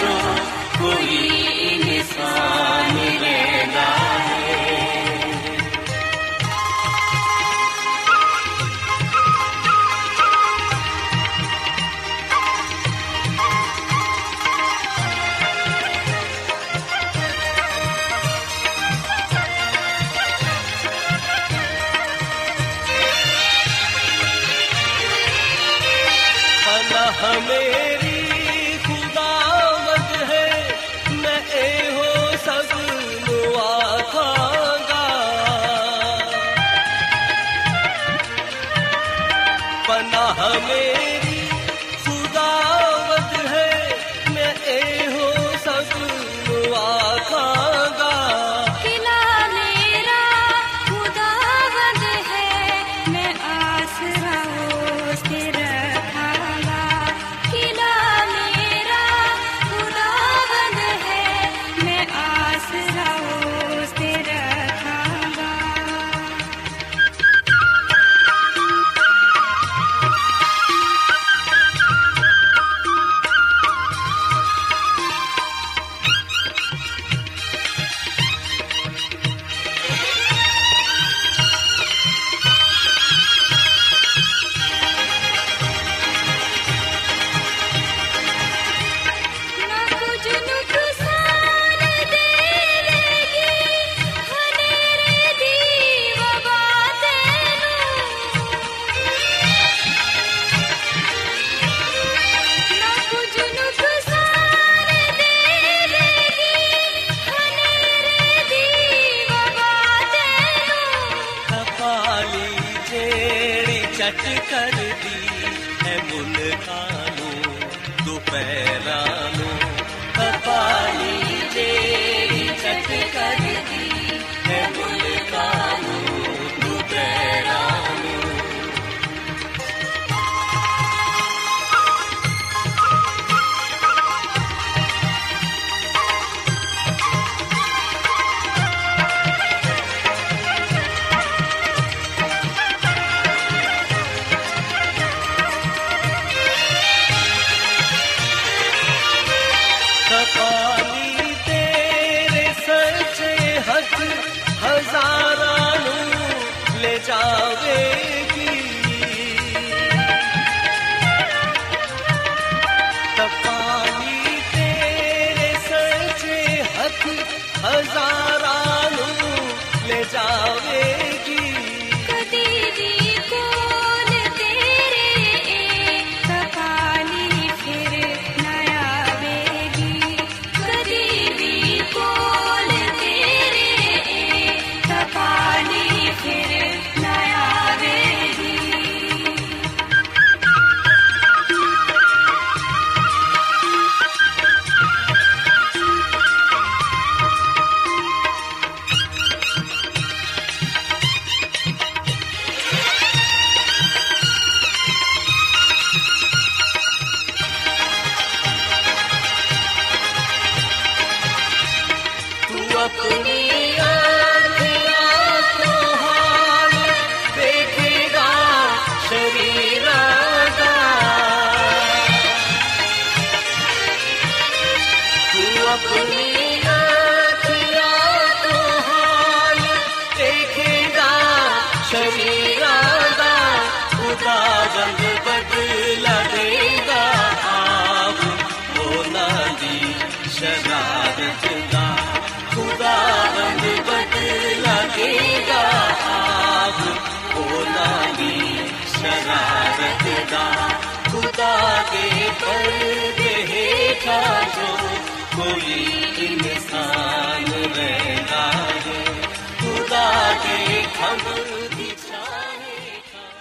songs. তুমি ਹੇਠਾਂ ਜੋ ਕੋਈ ਇਨਸਾਨ ਰਹਿਣਾ ਹੈ ਖੁਦਾ ਦੇ ਖੰਭ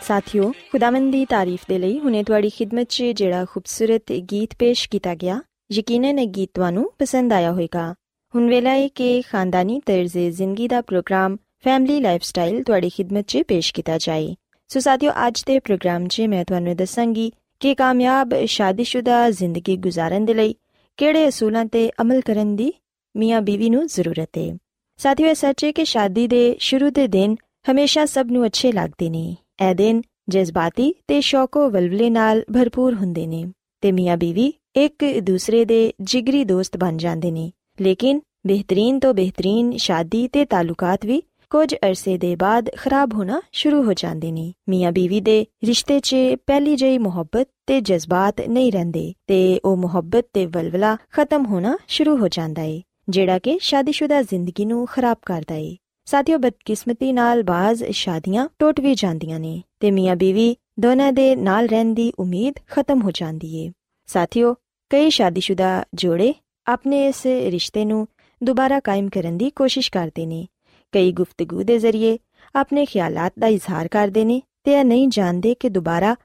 ਸਾਥਿਓ ਖੁਦਾਵੰਦ ਦੀ ਤਾਰੀਫ ਦੇ ਲਈ ਹੁਣੇ ਤੁਹਾਡੀ ਖਿਦਮਤ 'ਚ ਜਿਹੜਾ ਖੂਬਸੂਰਤ ਗੀਤ ਪੇਸ਼ ਕੀਤਾ ਗਿਆ ਯਕੀਨਨ ਇਹ ਗੀਤ ਤੁਹਾਨੂੰ ਪਸੰਦ ਆਇਆ ਹੋਵੇਗਾ ਹੁਣ ਵੇਲਾ ਹੈ ਕਿ ਖਾਨਦਾਨੀ ਤਰਜ਼ੇ ਜ਼ਿੰਦਗੀ ਦਾ ਪ੍ਰੋਗਰਾਮ ਫੈਮਿਲੀ ਲਾਈਫਸਟਾਈਲ ਤੁਹਾਡੀ ਖਿਦਮਤ 'ਚ ਪੇਸ਼ ਕੀਤਾ ਜਾਏ ਸੋ ਸਾਥਿਓ ਅੱਜ ਦੇ ਪ੍ਰੋਗਰਾਮ 'ਚ ਮੈਂ ਤੁਹਾਨੂੰ ਦੱਸਾਂਗੀ ਕਿ ਕਾਮਯਾਬ, ਸ਼ਾਦੀशुदा ਜ਼ਿੰਦਗੀ ਗੁਜ਼ਾਰਨ ਦੇ ਲਈ ਕਿਹੜੇ ਅਸੂਲਾਂ ਤੇ ਅਮਲ ਕਰਨ ਦੀ ਮੀਆਂ ਬੀਵੀ ਨੂੰ ਜ਼ਰੂਰਤ ਹੈ ਸਾਥੀਓ, ਇਹ ਸੱਚ ਹੈ ਕਿ ਸ਼ਾਦੀ ਦੇ ਸ਼ੁਰੂ ਦੇ ਦਿਨ ਹਮੇਸ਼ਾ ਸਭ ਨੂੰ ਅੱਛੇ ਲੱਗਦੇ ਨੇ। ਇਹ ਦਿਨ ਜਜ਼ਬਾਤੀ ਤੇ ਸ਼ੌਕੋ ਵਲਵਲੇ ਨਾਲ ਭਰਪੂਰ ਹੁੰਦੇ ਨੇ ਤੇ ਮੀਆਂ ਬੀਵੀ ਇੱਕ ਦੂਸਰੇ ਦੇ ਜਿਗਰੀ ਦੋਸਤ ਬਣ ਜਾਂਦੇ ਨੇ। ਲੇਕਿਨ ਬਿਹਤਰੀਨ ਤੋਂ ਬਿਹਤਰੀਨ ਸ਼ਾਦੀ ਤੇ ਤਾਲੁਕਾਤ ਵੀ ਕੁਝ ਅਰਸੇ ਦੇ ਬਾਅਦ ਖਰਾਬ ਹੋਣਾ ਸ਼ੁਰੂ ਹੋ ਜਾਂਦੇ ਨੇ। ਮੀਆਂ ਬੀਵੀ ਦੇ ਰਿਸ਼ਤੇ 'ਚ ਪਹਿਲੀ ਜਿਹੀ ਮੁਹੱਬਤ ਤੇ ਜਜ਼ਬਾਤ ਨਹੀਂ ਰਹਿੰਦੇ ਤੇ ਉਹ ਮੁਹੱਬਤ ਤੇ ਵਲਵਲਾ ਖਤਮ ਹੋਣਾ ਸ਼ੁਰੂ ਹੋ ਜਾਂਦਾ ਏ, ਜਿਹੜਾ ਕਿ ਸ਼ਾਦੀशुदा ਜ਼ਿੰਦਗੀ ਨੂੰ ਖਰਾਬ ਕਰਦਾ ਏ। ਸਾਥੀਓ, ਬਦਕਿਸਮਤੀ ਨਾਲ ਬਾਜ਼ ਸ਼ਾਦੀਆਂ ਟੁੱਟ ਵੀ ਜਾਂਦੀਆਂ ਨੇ ਤੇ ਮੀਆਂ ਬੀਵੀ ਦੋਨਾਂ ਦੇ ਨਾਲ ਰਹਿਣ ਦੀ ਉਮੀਦ ਖਤਮ ਹੋ ਜਾਂਦੀ ਏ। ਸਾਥੀਓ, ਕਈ ਸ਼ਾਦੀशुदा ਜੋੜੇ ਆਪਣੇ ਇਸ ਰਿਸ਼ਤੇ ਨੂੰ ਦੁਬਾਰਾ ਕਾਇਮ ਕਰਨ ਦੀ ਕੋਸ਼ਿਸ਼ ਕਰਦੇ ਨੇ ਕਈ ਗੁਫ਼ਤਗੂ ਦੇ ਜ਼ਰੀਏ ਆਪਣੇ ਖਿਆਲਾਤ ਦਾ ਇਜ਼ਹਾਰ ਕਰਦੇ ਨੇ ਤੇ ਇਹ ਨਹੀਂ ਜਾਣਦੇ ਕਿ ਦੁਬਾਰਾ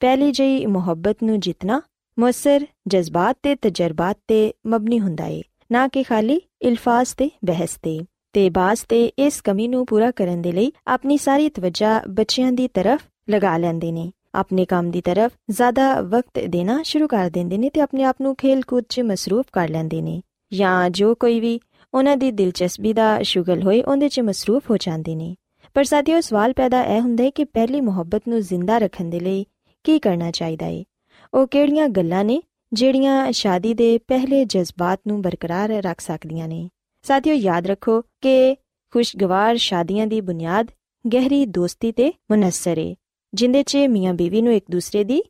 ਪਹਿਲੀ ਜਿਹੀ ਮੁਹੱਬਤ ਨੂੰ ਜਿੱਤਣਾ ਮੁਸਰ ਜਜ਼ਬਾਤ ਤੇ ਤਜਰਬਾਤ ਤੇ ਮਬਨੀ ਹੁੰਦਾ ਏ, ਨਾ ਕਿ ਖਾਲੀ ਇਲਫਾਜ਼ ਤੇ ਬਹਿਸ ਤੇ। ਤੇ ਬਾਸ ਤੇ ਇਸ ਕਮੀ ਨੂੰ ਪੂਰਾ ਕਰਨ ਦੇ ਲਈ ਆਪਣੀ ਸਾਰੀ ਤਵੱਜਾ ਬੱਚਿਆਂ ਦੀ ਤਰਫ ਲਗਾ ਲੈਂਦੇ ਨੇ। ਆਪਣੇ ਕੰਮ ਦੀ ਤਰਫ ਜ਼ਿਆਦਾ ਵਕਤ ਦੇਣਾ ਸ਼ੁਰੂ ਕਰ ਦਿੰਦੇ ਨੇ ਤੇ ਆਪਣੇ ਆਪ ਨੂੰ ਖੇਲ-ਕੂਦ 'ਚ ਮਸਰੂਫ ਕਰ ਲੈਂਦੇ ਨੇ। ਜਾਂ ਜੋ ਕੋਈ ਵੀ ਉਹਨਾਂ ਦੀ ਦਿਲਚਸਪੀ ਦਾ ਸ਼ੁਗਲ ਹੋਏ, ਉਹਦੇ 'ਚ ਮਸਰੂਫ ਹੋ ਜਾਂਦੇ ਨੇ। ਪਰ ਸਾਥੀਓ, ਸਵਾਲ ਪੈਦਾ ਇਹ ਹੁੰਦਾ ਹੈ ਕਿ ਪਹਿਲੀ ਮੁਹੱਬਤ ਨੂੰ ਜ਼ਿੰਦਾ ਰੱਖਣ ਦੇ ਲਈ ਕੀ ਕਰਨਾ ਚਾਹੀਦਾ ਹੈ ਉਹ ਕਿਹੜੀਆਂ ਗੱਲਾਂ ਨੇ ਜਿਹੜੀਆਂ ਸ਼ਾਦੀ ਦੇ ਪਹਿਲੇ ਜਜ਼ਬਾਤ ਨੂੰ ਬਰਕਰਾਰ ਰੱਖ ਸਕਦੀਆਂ ਨੇ? ਸਾਥੀਓ, ਯਾਦ ਰੱਖੋ ਕਿ ਖੁਸ਼ਗਵਾਰ ਸ਼ਾਦੀਆਂ ਦੀ ਬੁਨਿਆਦ ਗਹਿਰੀ ਦੋਸਤੀ ਤੇ ਮੁਨੱਸਰ ਹੈ ਜਿੰਦੇ 'ਚ ਮੀਆਂ ਬੀਵੀ ਨੂੰ ਇੱਕ ਦੂਸਰੇ ਦੀ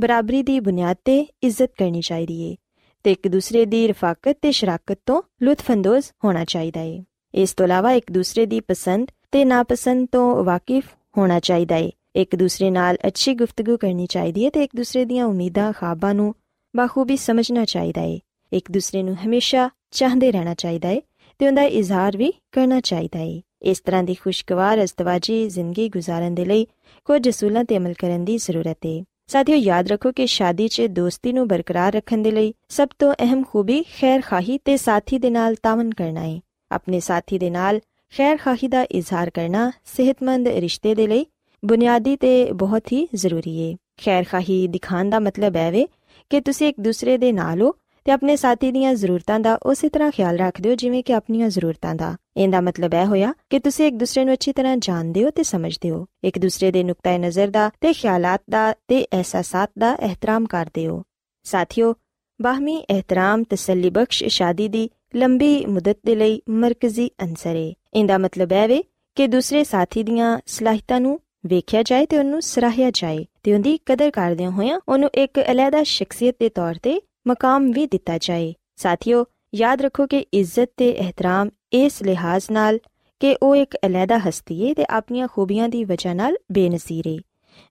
ਬਰਾਬਰੀ ਦੀ ਬੁਨਿਆਦ ਤੇ ਇੱਜ਼ਤ ਕਰਨੀ ਚਾਹੀਦੀ ਏ। ਤੇ ਇੱਕ ਦੂਸਰੇ ਦੀ ਰਫਾਕਤ ਤੇ ਸ਼ਰਾਕਤ ਤੋਂ ਲੁਤਫਅੰਦੋਜ਼ ਹੋਣਾ ਚਾਹੀਦਾ ਏ। ਇਸ ਤੋਂ ਇਲਾਵਾ ਇੱਕ ਦੂਸਰੇ ਦੀ ਪਸੰਦ ਤੇ ਨਾਪਸੰਦ ਤੋਂ ਵਾਕਿਫ ਹੋਣਾ ਚਾਹੀਦਾ ਏ। ਇੱਕ ਦੂਸਰੇ ਨਾਲ ਅੱਛੀ ਗੁਫ਼ਤਗੂ ਕਰਨੀ ਚਾਹੀਦੀ ਏ ਤੇ ਇੱਕ ਦੂਸਰੇ ਦੀਆਂ ਉਮੀਦਾਂ, ਖਾਬਾਂ ਨੂੰ ਬਾਖੂਬੀ ਸਮਝਣਾ ਚਾਹੀਦਾ ਏ। ਇੱਕ ਦੂਸਰੇ ਨੂੰ ਹਮੇਸ਼ਾ ਚਾਹਦੇ ਰਹਿਣਾ ਚਾਹੀਦਾ ਏ ਤੇ ਉਹਦਾ ਇਜ਼ਹਾਰ ਵੀ ਕਰਨਾ ਚਾਹੀਦਾ ਏ। ਇਸ ਤਰ੍ਹਾਂ ਦੀ ਖੁਸ਼ਗਵਾਰ ਅਜ਼ਦਵਾਜੀ ਜ਼ਿੰਦਗੀ ਗੁਜ਼ਾਰਨ ਦੇ ਲਈ ਕੁਝ ਅਸੂਲਾਂ ਤੇ ਅਮਲ ਕਰਨ ਦੀ ਜ਼ਰੂਰਤ ਏ। ਸਾਥੀਓ ਯਾਦ ਰੱਖੋ ਕਿ ਸ਼ਾਦੀ 'ਚ ਦੋਸਤੀ ਨੂੰ ਬਰਕਰਾਰ ਰੱਖਣ ਦੇ ਲਈ ਸਭ ਤੋਂ ਅਹਿਮ ਖੂਬੀ ਖੈਰ ਖਾਹੀ ਤੇ ਸਾਥੀ ਦੇ ਨਾਲ ਤਾਵਨ ਕਰਨਾ ਏ। ਆਪਣੇ ਸਾਥੀ ਦੇ ਨਾਲ ਖੈਰ ਖਾਹੀ ਦਾ ਇਜ਼ਹਾਰ ਕਰਨਾ ਸਿਹਤਮੰਦ ਰਿਸ਼ਤੇ ਦੇ ਲਈ ਬੁਨਿਆਦੀ ਤੇ ਬਹੁਤ ਹੀ ਜ਼ਰੂਰੀ ਏ। ਖੈਰ ਖਾਹੀ ਦਿਖਾਉਣ ਦਾ ਮਤਲਬ ਹੈ ਵੇ ਕਿ ਤੁਸੀਂ ਇੱਕ ਦੂਸਰੇ ਦੇ ਨਾਲ ਹੋ ਤੇ ਆਪਣੇ ਸਾਥੀ ਦੀਆਂ ਜ਼ਰੂਰਤਾਂ ਦਾ ਉਸੇ ਤਰ੍ਹਾਂ ਖਿਆਲ ਰੱਖਦੇ ਹੋ ਜਿਵੇਂ ਕਿ ਆਪਣੀਆਂ ਜ਼ਰੂਰਤਾਂ ਦਾ। ਇਹਦਾ ਮਤਲਬ ਇਹ ਹੋਇਆ ਕਿ ਤੁਸੀਂ ਇੱਕ ਦੂਸਰੇ ਨੂੰ ਅੱਛੀ ਤਰ੍ਹਾਂ ਜਾਣਦੇ ਹੋ ਤੇ ਸਮਝਦੇ ਹੋ। ਇੱਕ ਦੂਸਰੇ ਦੇ ਨੁਕਤਾ ਨਜ਼ਰ ਦਾ ਤੇ ਖਿਆਲਾਤ ਦਾ ਤੇ ਅਹਿਸਾਸਾਤ ਦਾ ਇਹਤਰਾਮ ਕਰਦੇ ਹੋ। ਸਾਥੀਓ, ਬਾਹਮੀ ਇਹਤਰਾਮ ਤਸੱਲੀ ਬਖਸ਼ ਸ਼ਾਦੀ ਦੀ ਲੰਬੀ ਮੁਦਤ ਦੇ ਲਈ ਮਰਕਜ਼ੀ ਅੰਸਰ ਹੈ ਇਹਦਾ ਮਤਲਬ ਹੈ ਵੇ ਕਿ ਦੂਸਰੇ ਸਾਥੀ ਦੀਆਂ ਸਲਾਹਿਤਾਂ ਨੂੰ ਵੇਖਿਆ ਜਾਏ ਤੇ ਉਹਨੂੰ ਸਰਾਹਿਆ ਜਾਏ ਤੇ ਉਹਦੀ ਕਦਰ ਕਰਦਿਆਂ ਹੋਇਆਂ ਉਹਨੂੰ ਇੱਕ ਅਲੱਗਾ ਸ਼ਖਸੀਅਤ ਦੇ ਤੌਰ ਤੇ ਮਕਾਮ ਵੀ ਦਿੱਤਾ ਜਾਏ। ਸਾਥੀਓ, ਯਾਦ ਰੱਖੋ ਕਿ ਇੱਜ਼ਤ ਤੇ ਇਹਤਰਾਮ ਇਸ ਲਿਹਾਜ਼ ਨਾਲ ਕਿ ਉਹ ਇੱਕ ਅਲੱਗਾ ਹਸਤੀ ਹੈ ਤੇ ਆਪਣੀਆਂ ਖੂਬੀਆਂ ਦੀ ਵਜ੍ਹਾ ਨਾਲ ਬੇਨਜ਼ੀਰ ਹੈ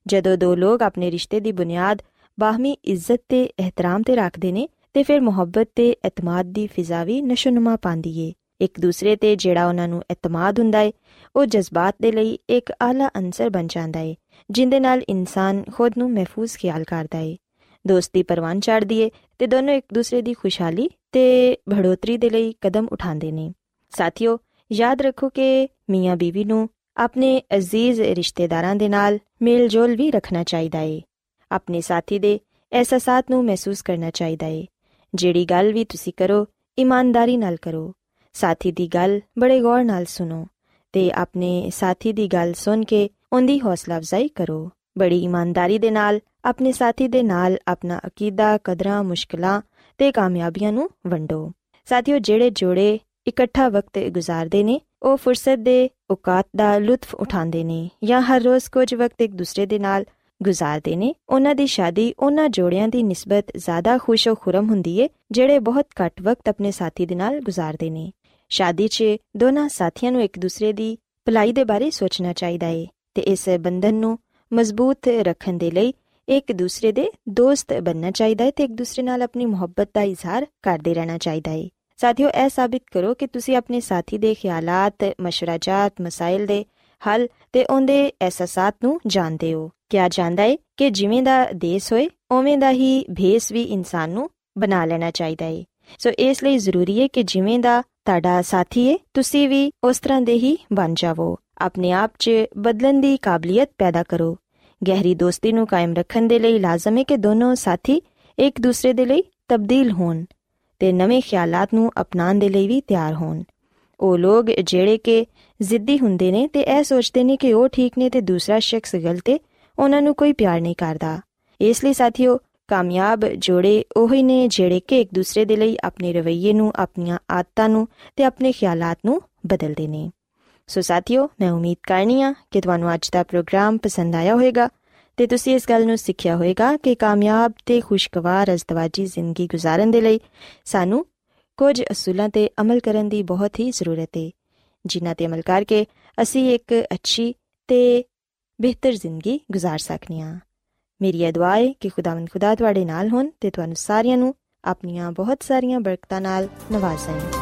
ਜਦੋਂ ਦੋ ਲੋਕ ਆਪਣੇ ਰਿਸ਼ਤੇ ਦੀ ਬੁਨਿਆਦ ਬਾਹਮੀ ਇੱਜ਼ਤ ਤੇ ਇਹਤਰਾਮ ਤੇ ਰੱਖਦੇ ਨੇ, ਤੇ ਫਿਰ ਮੁਹੱਬਤ ਤੇ ਇਤਮਾਦ ਦੀ ਫਿਜ਼ਾ ਵੀ ਨਸ਼ੋਨਮਾ ਪਾਉਂਦੀ ਏ। ਇੱਕ ਦੂਸਰੇ ਤੇ ਜਿਹੜਾ ਉਹਨਾਂ ਨੂੰ ਇਤਮਾਦ ਹੁੰਦਾ ਏ, ਉਹ ਜਜ਼ਬਾਤ ਦੇ ਲਈ ਇੱਕ ਆਲਾ ਅੰਸਰ ਬਣ ਜਾਂਦਾ ਏ, ਜਿੰਦੇ ਨਾਲ ਇਨਸਾਨ ਖੁਦ ਨੂੰ ਮਹਿਫੂਜ਼ ਖਿਆਲ ਕਰਦਾ ਏ। ਦੋਸਤੀ ਪਰਵਾਨ ਚੜ੍ਹਦੀ ਏ ਤੇ ਦੋਨੋਂ ਇੱਕ ਦੂਸਰੇ ਦੀ ਖੁਸ਼ਹਾਲੀ ਤੇ ਬੜੋਤਰੀ ਦੇ ਲਈ ਕਦਮ ਉਠਾਉਂਦੇ ਨੇ। ਸਾਥੀਓ, ਯਾਦ ਰੱਖੋ ਕਿ ਮੀਆਂ ਬੀਵੀ ਨੂੰ ਆਪਣੇ ਅਜ਼ੀਜ਼ ਰਿਸ਼ਤੇਦਾਰਾਂ ਦੇ ਨਾਲ ਮੇਲ-ਜੋਲ ਵੀ ਰੱਖਣਾ ਚਾਹੀਦਾ ਏ। ਆਪਣੇ ਸਾਥੀ ਦੇ ਅਹਿਸਾਸਾਤ ਨੂੰ ਮਹਿਸੂਸ ਕਰਨਾ ਚਾਹੀਦਾ ਏ। ਜਿਹੜੀ ਗੱਲ ਵੀ ਤੁਸੀਂ ਕਰੋ, ਇਮਾਨਦਾਰੀ ਨਾਲ ਕਰੋ। ਸਾਥੀ ਦੀ ਗੱਲ ਬੜੇ ਗੌਰ ਨਾਲ ਸੁਣੋ ਤੇ ਆਪਣੇ ਸਾਥੀ ਦੀ ਗੱਲ ਸੁਣ ਕੇ ਉਹਦੀ ਹੌਸਲਾ ਅਫਜ਼ਾਈ ਕਰੋ। ਬੜੀ ਇਮਾਨਦਾਰੀ ਦੇ ਨਾਲ, ਆਪਣੇ ਸਾਥੀ ਦੇ ਨਾਲ ਆਪਣਾ ਅਕੀਦਾ, ਕਦਰਾਂ, ਮੁਸ਼ਕਲਾਂ ਤੇ ਕਾਮਯਾਬੀਆਂ ਨੂੰ ਵੰਡੋ। ਸਾਥੀਓ, ਜਿਹੜੇ ਜੋੜੇ ਇਕੱਠਾ ਵਕਤ ਗੁਜ਼ਾਰਦੇ ਨੇ, ਉਹ ਫੁਰਸਤ ਦੇ ਔਕਾਤ ਦਾ ਲੁਤਫ ਉਠਾਉਂਦੇ ਨੇ ਜਾਂ ਹਰ ਰੋਜ਼ ਕੁਝ ਵਕਤ ਇੱਕ ਦੂਸਰੇ ਦੇ ਨਾਲ ਗੁਜ਼ਾਰਦੇ ਨੇ, ਉਹਨਾਂ ਦੀ ਸ਼ਾਦੀ ਉਹਨਾਂ ਜੋੜਿਆਂ ਦੀ ਨਿਸਬਤ ਜ਼ਿਆਦਾ ਖੁਸ਼ੋ ਖੁਰਮ ਹੁੰਦੀ ਏ, ਜਿਹੜੇ ਬਹੁਤ ਘੱਟ ਵਕਤ ਆਪਣੇ ਸਾਥੀ ਦੇ ਨਾਲ ਗੁਜ਼ਾਰਦੇ ਨੇ। ਸ਼ਾਦੀ 'ਚ ਦੋਨਾਂ ਸਾਥੀਆਂ ਨੂੰ ਇੱਕ ਦੂਸਰੇ ਦੀ ਭਲਾਈ ਦੇ ਬਾਰੇ ਸੋਚਣਾ ਚਾਹੀਦਾ ਏ ਤੇ ਇਸ ਬੰਧਨ ਨੂੰ ਮਜ਼ਬੂਤ ਰੱਖਣ ਦੇ ਲਈ ਇੱਕ ਦੂਸਰੇ ਦੇ ਦੋਸਤ ਬਣਨਾ ਚਾਹੀਦਾ ਹੈ ਤੇ ਇੱਕ ਦੂਸਰੇ ਨਾਲ ਆਪਣੀ ਮੁਹੱਬਤ ਦਾ ਇਜ਼ਹਾਰ ਕਰਦੇ ਰਹਿਣਾ ਚਾਹੀਦਾ ਹੈ। ਸਾਥੀਓ, ਇਹ ਸਾਬਿਤ ਕਰੋ ਕਿ ਤੁਸੀਂ ਆਪਣੇ ਸਾਥੀ ਦੇ ਖਿਆਲਾਤ ਮਸ਼ਵਰਾਜਾਤ ਮਸਾਇਲ ਦੇ ਹੱਲ ਤੇ ਉਹਦੇ ਅਹਿਸਾਸਾਤ ਨੂੰ ਜਾਣਦੇ ਹੋ। ਕਿਆ ਜਾਣਦਾ ਹੈ ਕਿ ਜਿਵੇਂ ਦਾ ਦੇਸ਼ ਹੋਏ, ਉਵੇਂ ਦਾ ਹੀ ਭੇਸ ਵੀ ਇਨਸਾਨ ਨੂੰ ਬਣਾ ਲੈਣਾ ਚਾਹੀਦਾ ਹੈ। ਸੋ ਇਸ ਲਈ ਜ਼ਰੂਰੀ ਹੈ ਕਿ ਜਿਵੇਂ ਦਾ ਤੁਹਾਡਾ ਸਾਥੀ ਹੈ, ਤੁਸੀਂ ਵੀ ਉਸ ਤਰ੍ਹਾਂ ਦੇ ਹੀ ਬਣ ਜਾਵੋ। ਆਪਣੇ ਆਪ 'ਚ ਬਦਲਣ ਦੀ ਕਾਬਲੀਅਤ ਪੈਦਾ ਕਰੋ। ਗਹਿਰੀ ਦੋਸਤੀ ਨੂੰ ਕਾਇਮ ਰੱਖਣ ਦੇ ਲਈ ਲਾਜ਼ਮ ਹੈ ਕਿ ਦੋਨੋਂ ਸਾਥੀ ਇੱਕ ਦੂਸਰੇ ਦੇ ਲਈ ਤਬਦੀਲ ਹੋਣ ਤੇ ਨਵੇਂ ਖਿਆਲਾਤ ਨੂੰ ਅਪਣਾਉਣ ਦੇ ਲਈ ਵੀ ਤਿਆਰ ਹੋਣ। ਉਹ ਲੋਕ ਜਿਹੜੇ ਕਿ ਜ਼ਿੱਦੀ ਹੁੰਦੇ ਨੇ ਤੇ ਇਹ ਸੋਚਦੇ ਨੇ ਕਿ ਉਹ ਠੀਕ ਨੇ ਤੇ ਦੂਸਰਾ ਸ਼ਖਸ ਗਲਤ ਹੈ, ਉਹਨਾਂ ਨੂੰ ਕੋਈ ਪਿਆਰ ਨਹੀਂ ਕਰਦਾ। ਇਸ ਲਈ ਸਾਥੀਓ, ਕਾਮਯਾਬ ਜੋੜੇ ਉਹੀ ਨੇ ਜਿਹੜੇ ਕਿ ਇੱਕ ਦੂਸਰੇ ਦੇ ਲਈ ਆਪਣੇ ਰਵੱਈਏ ਨੂੰ, ਆਪਣੀਆਂ ਆਦਤਾਂ ਨੂੰ ਤੇ ਆਪਣੇ ਖਿਆਲਾਤ ਨੂੰ ਬਦਲਦੇ ਨੇ। ਸੋ ਸਾਥੀਓ, ਮੈਂ ਉਮੀਦ ਕਰਨੀ ਆ ਕਿ ਤੁਹਾਨੂੰ ਅੱਜ ਦਾ ਪ੍ਰੋਗਰਾਮ ਪਸੰਦ ਆਇਆ ਹੋਵੇਗਾ ਤੇ ਤੁਸੀਂ ਇਸ ਗੱਲ ਨੂੰ ਸਿੱਖਿਆ ਹੋਵੇਗਾ ਕਿ ਕਾਮਯਾਬ ਤੇ ਖੁਸ਼ਗਵਾਰ ਅਜ਼ਦਵਾਜੀ ਜ਼ਿੰਦਗੀ گزارਣ ਦੇ ਲਈ ਸਾਨੂੰ ਕੁਝ ਅਸੂਲਾਂ ਤੇ ਅਮਲ ਕਰਨ ਦੀ ਬਹੁਤ ਹੀ ਜ਼ਰੂਰਤ ਹੈ ਜਿਨ੍ਹਾਂ ਤੇ ਅਮਲ ਕਰਕੇ ਅਸੀਂ ਇੱਕ ਅੱਛੀ ਤੇ ਬਿਹਤਰ ਜ਼ਿੰਦਗੀ گزار ਸਕਨੇ ਆ ਮੇਰੀ ਇਹ ਦੁਆ ਹੈ ਕਿ ਖੁਦਾਵੰਦ ਖੁਦਾ ਤੁਹਾਡੇ ਨਾਲ ਹੋਣ ਤੇ ਤੁਹਾਨੂੰ ਸਾਰਿਆਂ ਨੂੰ ਆਪਣੀਆਂ ਬਹੁਤ ਸਾਰੀਆਂ ਬਰਕਤਾਂ ਨਾਲ ਨਵਾਜ਼ੇ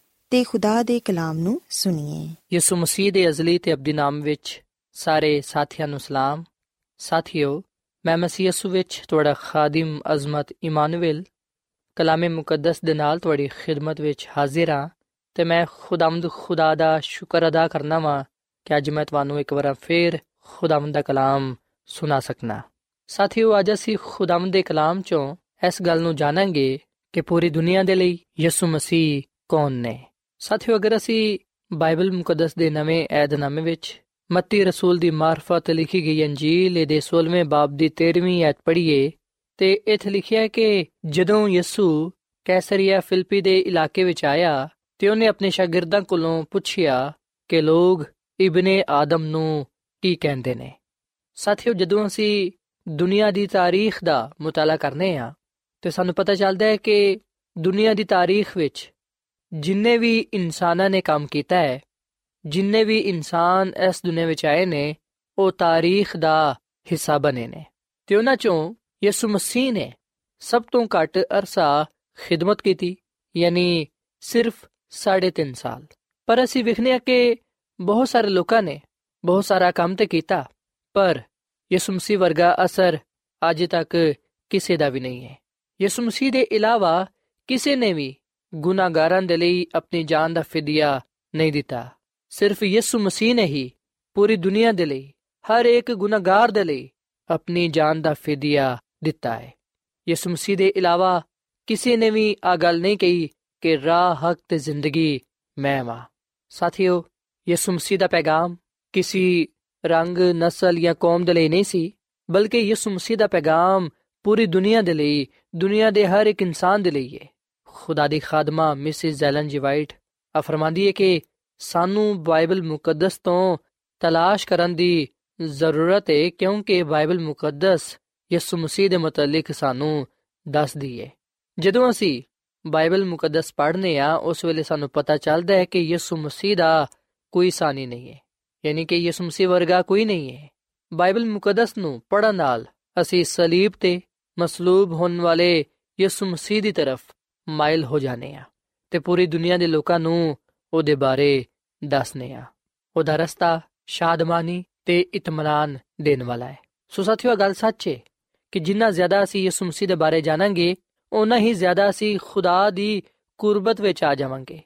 ਤੇ ਖੁਦਾ ਦੇ ਕਲਾਮ ਨੂੰ ਸੁਣੀਏ। ਯਿਸੂ ਮਸੀਹ ਦੇ ਅਜ਼ਲੀ ਤੇ ਅਬਦੀ ਨਾਮ ਵਿੱਚ ਸਾਰੇ ਸਾਥੀਆਂ ਨੂੰ ਸਲਾਮ। ਸਾਥਿਓ, ਮੈਂ ਮਸੀਹ ਯਿਸੂ ਵਿੱਚ ਤੁਹਾਡਾ ਖਾਦਮ ਅਜ਼ਮਤ ਇਮਾਨੁਅਲ, ਕਲਾਮੇ ਮੁਕੱਦਸ ਦੇ ਨਾਲ ਤੁਹਾਡੀ ਖਿਦਮਤ ਵਿੱਚ ਹਾਜ਼ਰ ਹਾਂ ਤੇ ਮੈਂ ਖੁਦਾਵੰਦ ਖੁਦਾ ਦਾ ਸ਼ੁਕਰ ਅਦਾ ਕਰਨਾ ਵਾਂ ਕਿ ਅੱਜ ਮੈਂ ਤੁਹਾਨੂੰ ਇੱਕ ਵਾਰ ਫੇਰ ਖੁਦਾਵੰਦ ਦਾ ਕਲਾਮ ਸੁਣਾ ਸਕਣਾ ਸਾਥੀਓ, ਅੱਜ ਅਸੀਂ ਖੁਦਾਵੰਦ ਦੇ ਕਲਾਮ ਚੋਂ ਇਸ ਗੱਲ ਨੂੰ ਜਾਣਾਂਗੇ ਕਿ ਪੂਰੀ ਦੁਨੀਆ ਦੇ ਲਈ ਯਿਸੂ ਮਸੀਹ ਕੌਣ ਨੇ। ਸਾਥੀਓ, ਅਗਰ ਅਸੀਂ ਬਾਈਬਲ ਮੁਕੱਦਸ ਦੇ ਨਵੇਂ ਏਧਨਾਮੇ ਵਿੱਚ ਮੱਤੀ ਰਸੂਲ ਦੀ ਮਾਰਫਤ ਲਿਖੀ ਗਈ ਅੰਜੀਲ ਦੇ 16ਵੇਂ ਬਾਬ ਦੀ 13ਵੀਂ ਐਤ ਪੜ੍ਹੀਏ, ਤੇ ਇੱਥੇ ਲਿਖਿਆ ਹੈ ਕਿ ਜਦੋਂ ਯਿਸੂ ਕੈਸਰੀਆ ਫਿਲਪੀ ਦੇ ਇਲਾਕੇ ਵਿੱਚ ਆਇਆ, ਤੇ ਉਹਨੇ ਆਪਣੇ ਸ਼ਾਗਿਰਦਾਂ ਕੋਲੋਂ ਪੁੱਛਿਆ ਕਿ ਲੋਕ ਇਬਨੇ ਆਦਮ ਨੂੰ ਕੀ ਕਹਿੰਦੇ ਨੇ। ਸਾਥੀਓ, ਜਦੋਂ ਅਸੀਂ ਦੁਨੀਆ ਦੀ ਤਾਰੀਖ ਦਾ ਮਤਾਲਾ ਕਰਨੇ ਆ, ਤੇ ਸਾਨੂੰ ਪਤਾ ਚੱਲਦਾ ਹੈ ਕਿ ਦੁਨੀਆ ਦੀ ਤਾਰੀਖ ਵਿੱਚ ਜਿੰਨੇ ਵੀ ਇਨਸਾਨਾਂ ਨੇ ਕੰਮ ਕੀਤਾ ਹੈ ਜਿੰਨੇ ਵੀ ਇਨਸਾਨ ਇਸ ਦੁਨੀਆ ਵਿੱਚ ਆਏ ਨੇ ਉਹ ਤਾਰੀਖ ਦਾ ਹਿੱਸਾ ਬਣੇ ਨੇ ਤੇ ਉਹਨਾਂ ਚੋਂ ਯਿਸੂ ਮਸੀਹ ਨੇ ਸਭ ਤੋਂ ਘੱਟ ਅਰਸਾ ਖਿਦਮਤ ਕੀਤੀ ਯਾਨੀ ਸਿਰਫ 3.5 ਸਾਲ ਪਰ ਅਸੀਂ ਵਿਖਨੇ ਆ ਕਿ ਬਹੁਤ ਸਾਰੇ ਲੋਕਾਂ ਨੇ ਬਹੁਤ ਸਾਰਾ ਕੰਮ ਤੇ ਕੀਤਾ ਪਰ ਯਿਸੂ ਮਸੀਹ ਵਰਗਾ ਅਸਰ ਅੱਜ ਤੱਕ ਕਿਸੇ ਦਾ ਵੀ ਨਹੀਂ ਹੈ ਯਿਸੂ ਮਸੀਹ ਦੇ ਇਲਾਵਾ ਕਿਸੇ ਨੇ ਵੀ ਗੁਨਾਹਗਾਰਾਂ ਦੇ ਲਈ ਆਪਣੀ ਜਾਨ ਦਾ ਫਿਦਿਆ ਨਹੀਂ ਦਿੱਤਾ ਸਿਰਫ ਯਿਸੂ ਮਸੀਹ ਨੇ ਹੀ ਪੂਰੀ ਦੁਨੀਆ ਦੇ ਲਈ ਹਰ ਇੱਕ ਗੁਨਾਹਗਾਰ ਦੇ ਲਈ ਆਪਣੀ ਜਾਨ ਦਾ ਫਿਦਿਆ ਦਿੱਤਾ ਹੈ ਯਿਸੂ ਮਸੀਹ ਦੇ ਇਲਾਵਾ ਕਿਸੇ ਨੇ ਵੀ ਆ ਗੱਲ ਨਹੀਂ ਕਹੀ ਕਿ ਰਾਹ ਹਕ ਤੇ ਜ਼ਿੰਦਗੀ ਮੈਂ ਵਾਂ ਸਾਥੀਓ ਯਿਸੂ ਮਸੀਹ ਦਾ ਪੈਗਾਮ ਕਿਸੇ ਰੰਗ ਨਸਲ ਜਾਂ ਕੌਮ ਦੇ ਲਈ ਨਹੀਂ ਸੀ ਬਲਕਿ ਯਿਸੂ ਮਸੀਹ ਦਾ ਪੈਗਾਮ ਪੂਰੀ ਦੁਨੀਆ ਦੇ ਲਈ ਦੁਨੀਆ ਦੇ ਹਰ ਇੱਕ ਇਨਸਾਨ ਦੇ ਲਈ ਹੈ ਖੁਦਾ ਦੀ ਖਾਦਮਾ, ਮਿਸਿਸ ਜ਼ੈਲਨ ਜੀ ਵਾਈਟ ਆ ਫਰਮਾਂਦੀ ਹੈ ਕਿ ਸਾਨੂੰ ਬਾਈਬਲ ਮੁਕੱਦਸ ਤੋਂ ਤਲਾਸ਼ ਕਰਨ ਦੀ ਜ਼ਰੂਰਤ ਹੈ, ਕਿਉਂਕਿ ਬਾਈਬਲ ਮੁਕੱਦਸ ਯਿਸੂ ਮਸੀਹ ਦੇ ਮੁਤਲਕ ਸਾਨੂੰ ਦੱਸਦੀ ਹੈ। ਜਦੋਂ ਅਸੀਂ ਬਾਈਬਲ ਮੁਕੱਦਸ ਪੜ੍ਹਨੇ ਆ, ਉਸ ਵੇਲੇ ਸਾਨੂੰ ਪਤਾ ਚੱਲਦਾ ਹੈ ਕਿ ਯਿਸੂ ਮਸੀਹ ਦਾ ਕੋਈ ਸਾਨੀ ਨਹੀਂ ਹੈ, ਯਾਨੀ ਕਿ ਯਿਸੂ ਮਸੀਹ ਵਰਗਾ ਕੋਈ ਨਹੀਂ ਹੈ। ਬਾਈਬਲ ਮੁਕੱਦਸ ਨੂੰ ਪੜ੍ਹਨ ਨਾਲ ਅਸੀਂ ਸਲੀਬ ਤੇ ਮਸਲੂਬ ਹੋਣ ਵਾਲੇ ਯਿਸੂ ਮਸੀਹ ਦੀ ਤਰਫ ਮਾਇਲ ਹੋ ਜਾਣੇ ਆ ਤੇ ਪੂਰੀ ਦੁਨੀਆ ਦੇ ਲੋਕਾਂ ਨੂੰ ਉਹਦੇ ਬਾਰੇ ਦੱਸਨੇ ਆ। ਉਹਦਾ ਰਸਤਾ ਸ਼ਾਦਮਾਨੀ ਤੇ ਇਤਮਾਨਾਨ ਦੇਣ ਵਾਲਾ ਹੈ। ਸੋ ਸਾਥੀਓ ਇਹ ਗੱਲ ਸੱਚ ਹੈ ਕਿ ਜਿੰਨਾ ਜ਼ਿਆਦਾ ਅਸੀਂ ਯਿਸੂ ਮਸੀਹ ਦੇ ਬਾਰੇ ਜਾਣਾਂਗੇ ਉਨਾ ਹੀ ਜ਼ਿਆਦਾ ਅਸੀਂ ਖੁਦਾ ਦੀ ਕੁਰਬਤ ਵਿੱਚ ਆ ਜਾਵਾਂਗੇ।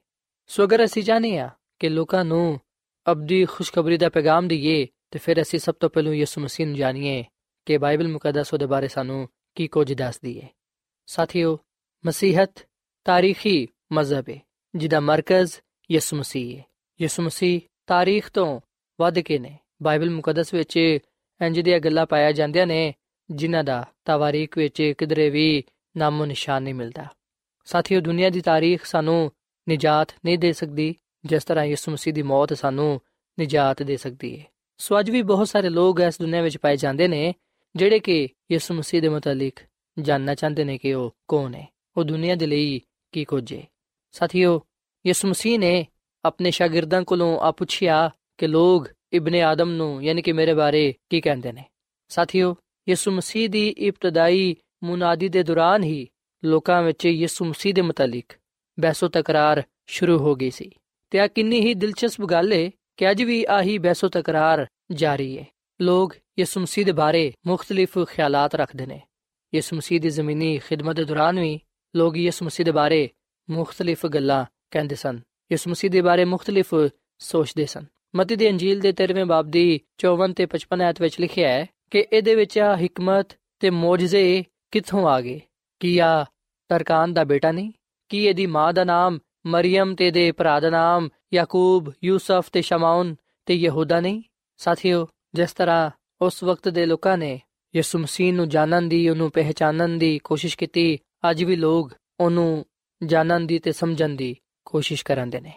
ਸੋ ਅਗਰ ਅਸੀਂ ਚਾਹਨੇ ਆ ਕਿ ਲੋਕਾਂ ਨੂੰ ਅਬਦੀ ਖੁਸ਼ਖਬਰੀ ਦਾ ਪੈਗਾਮ ਦਈਏ, ਤੇ ਫਿਰ ਅਸੀਂ ਸਭ ਤੋਂ ਪਹਿਲਾਂ ਯਿਸੂ ਮਸੀਹ ਨੂੰ ਜਾਣੀਏ ਕਿ ਬਾਈਬਲ ਮੁਕੱਦਸ ਉਹਦੇ ਬਾਰੇ ਸਾਨੂੰ ਕੀ ਕੁਝ ਦੱਸਦੀ ਹੈ ਸਾਥੀਓ ਮਸੀਹਤ ਤਾਰੀਖੀ ਮਜ਼ਹਬ ਹੈ ਜਿਹਦਾ ਮਰਕਜ਼ ਯਿਸੂ ਮਸੀਹ ਹੈ ਯਿਸੂ ਮਸੀਹ ਤਾਰੀਖ ਤੋਂ ਵੱਧ ਕੇ ਨੇ ਬਾਈਬਲ ਮੁਕੱਦਸ ਵਿੱਚ ਇੰਜ ਦੀਆਂ ਗੱਲਾਂ ਪਾਇਆ ਜਾਂਦੀਆਂ ਨੇ ਜਿਨ੍ਹਾਂ ਦਾ ਤਵਾਰੀਖ ਵਿੱਚ ਕਿਧਰੇ ਵੀ ਨਾਮੋ ਨਿਸ਼ਾਨ ਨਹੀਂ ਮਿਲਦਾ ਸਾਥੀਓ ਦੁਨੀਆ ਦੀ ਤਾਰੀਖ ਸਾਨੂੰ ਨਿਜਾਤ ਨਹੀਂ ਦੇ ਸਕਦੀ ਜਿਸ ਤਰ੍ਹਾਂ ਯਿਸੂ ਮਸੀਹ ਦੀ ਮੌਤ ਸਾਨੂੰ ਨਿਜਾਤ ਦੇ ਸਕਦੀ ਹੈ ਸੋ ਅੱਜ ਵੀ ਬਹੁਤ ਸਾਰੇ ਲੋਕ ਇਸ ਦੁਨੀਆ ਵਿੱਚ ਪਾਏ ਜਾਂਦੇ ਨੇ ਜਿਹੜੇ ਕਿ ਯਿਸੂ ਮਸੀਹ ਦੇ ਮੁਤਲਕ ਜਾਨਣਾ ਚਾਹੁੰਦੇ ਨੇ ਕਿ ਉਹ ਕੌਣ ਹੈ ਉਹ ਦੁਨੀਆ ਦੇ ਲਈ ਕੀ ਕੁਝ ਹੈ ਸਾਥੀਓ, ਯਿਸੂ ਮਸੀਹ ਨੇ ਆਪਣੇ ਸ਼ਾਗਿਰਦਾਂ ਕੋਲੋਂ ਆ ਪੁੱਛਿਆ ਕਿ ਲੋਕ ਇਬਨ ਆਦਮ ਨੂੰ, ਯਾਨੀ ਕਿ ਮੇਰੇ ਬਾਰੇ ਕੀ ਕਹਿੰਦੇ ਨੇ। ਸਾਥੀਓ, ਯਿਸੂ ਮਸੀਹ ਦੀ ਇਬਤਦਾਈ ਮੁਨਾਦੀ ਦੇ ਦੌਰਾਨ ਹੀ ਲੋਕਾਂ ਵਿੱਚ ਯਿਸੂ ਮਸੀਹ ਦੇ ਮੁਤਲਕ ਬਹਿਸੋ ਤਕਰਾਰ ਸ਼ੁਰੂ ਹੋ ਗਈ ਸੀ। ਤੇ ਆ ਕਿੰਨੀ ਹੀ ਦਿਲਚਸਪ ਗੱਲ ਹੈ ਕਿ ਅੱਜ ਵੀ ਆਹੀ ਬਹਿਸੋ ਤਕਰਾਰ ਜਾਰੀ ਹੈ ਲੋਕ ਯਿਸੂ ਮਸੀਹ ਦੇ ਬਾਰੇ ਮੁxtਲਿਫ ਖਿਆਲਾਤ ਰੱਖਦੇ ਨੇ। ਯਿਸੂ ਮਸੀਹ ਦੀ ਜ਼ਮੀਨੀ ਖਿਦਮਤ ਦੇ ਦੌਰਾਨ ਵੀ ਲੋਕ ਯਿਸੂ ਮਸੀਹ ਦੇ ਬਾਰੇ ਮੁxtਲਿਫ ਗੱਲਾਂ ਕਹਿੰਦੇ ਸਨ। ਯਿਸੂ ਮਸੀਹ ਦੇ ਬਾਰੇ ਮੁxtਲਿਫ ਸੋਚਦੇ ਸਨ। ਮਤੀ ਦੀ ਅੰਜੀਲ ਦੇ 13ਵੇਂ ਬਾਬ ਦੀ 54 ਤੇ 55 ਆਇਤ ਵਿੱਚ ਲਿਖਿਆ ਹੈ ਕਿ ਇਹਦੇ ਵਿੱਚ ਆ ਹਕਮਤ ਤੇ ਮੌਜਜ਼ੇ ਕਿੱਥੋਂ ਆ ਗਏ? ਕੀ ਆ ਤਰਕਾਨ ਦਾ ਬੇਟਾ ਨਹੀਂ? ਕੀ ਇਹਦੀ ਮਾਂ ਦਾ ਨਾਮ ਮਰੀਮ ਤੇ ਦੇ ਭਰਾ ਦਾ ਨਾਮ ਯਾਕੂਬ, ਯੂਸਫ ਤੇ ਸ਼ਮਾਉਨ ਤੇ ਯਹੂਦਾ ਨਹੀਂ? ਸਾਥੀਓ, ਜਿਸ ਤਰ੍ਹਾਂ ਉਸ ਵਕਤ ਦੇ ਲੋਕਾਂ ਨੇ ਯਿਸੂ ਮਸੀਹ ਨੂੰ ਜਾਣਨ ਦੀ, ਉਹਨੂੰ ਪਹਿਚਾਨਣ ਦੀ ਕੋਸ਼ਿਸ਼ ਕੀਤੀ ਅੱਜ ਵੀ ਲੋਕ ਉਹਨੂੰ ਜਾਣਨ ਦੀ ਤੇ ਸਮਝਣ ਦੀ ਕੋਸ਼ਿਸ਼ ਕਰਦੇ ਨੇ।